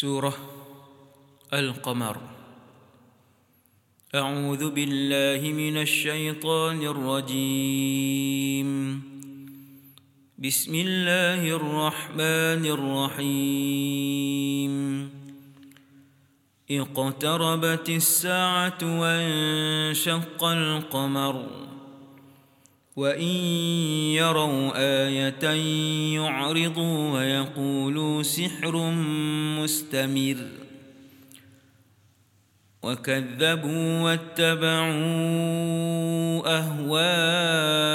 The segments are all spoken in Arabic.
سورة القمر. أعوذ بالله من الشيطان الرجيم. بسم الله الرحمن الرحيم. اقتربت الساعة وانشق القمر. وإن يروا آية يعرضوا ويقولوا سحر مستمر وكذبوا واتبعوا أهواءهم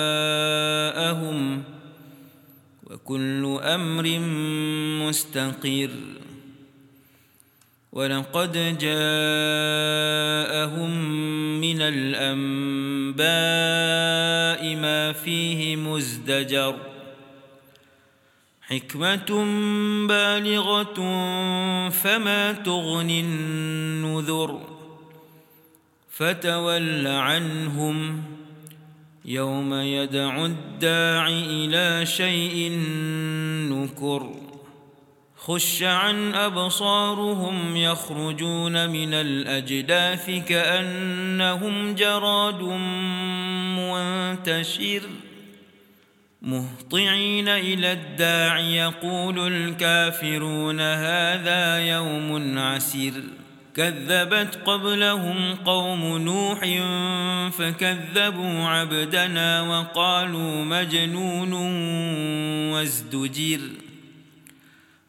وكل أمر مستقر ولقد جاءهم من الأنباء فيه مزدجر حكمة بالغة فما تغني النذر فتول عنهم يوم يدعو الداع إلى شيء نكر خش عن أبصارهم يخرجون من الأجداث كأنهم جراد منتشر. مهطعين إلى الداع يقول الكافرون هذا يوم عسير. كذبت قبلهم قوم نوح فكذبوا عبدنا وقالوا مجنون وازدجر.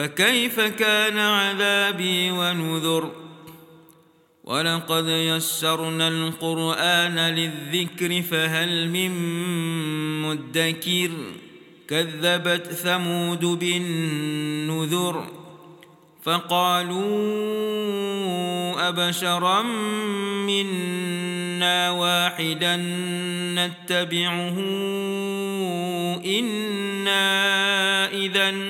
فكيف كان عذابي ونذر؟ ولقد يسرنا القرآن للذكر فهل من مدكر؟ كذبت ثمود بالنذر فقالوا أبشرا منا واحدا نتبعه إنا إذا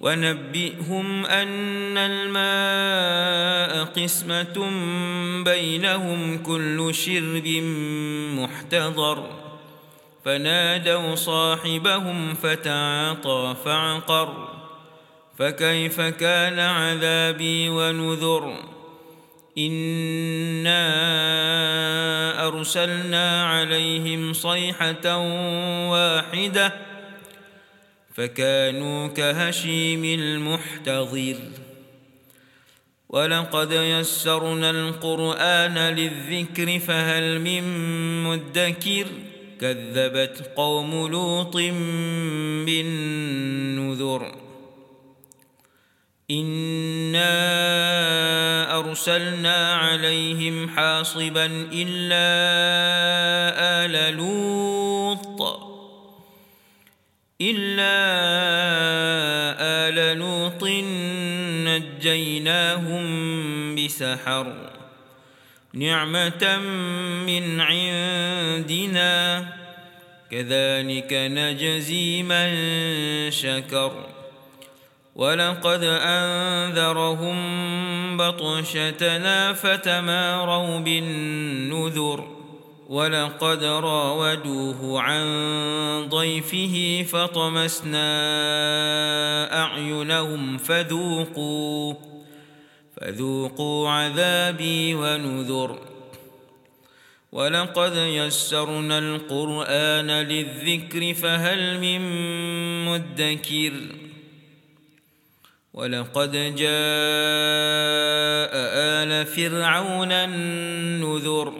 ونبئهم أن الماء قسمة بينهم كل شرب محتضر. فنادوا صاحبهم فتعاطى فعقر. فكيف كان عذابي ونذر؟ إنا أرسلنا عليهم صيحة واحدة فكانوا كهشيم المحتضر. ولقد يسرنا القرآن للذكر فهل من مدكر؟ كذبت قوم لوط بالنذر. إنا أرسلنا عليهم حاصبا إلا آل لوط. إلا آل لوط نجيناهم بسحر نعمة من عندنا كذلك نجزي من شكر ولقد أنذرهم بطشتنا فتماروا بالنذر ولقد راودوه عن ضيفه فطمسنا أعينهم فذوقوا فذوقوا عذابي ونذر. ولقد يسرنا القرآن للذكر فهل من مدكر. ولقد جاء آل فرعون النذر.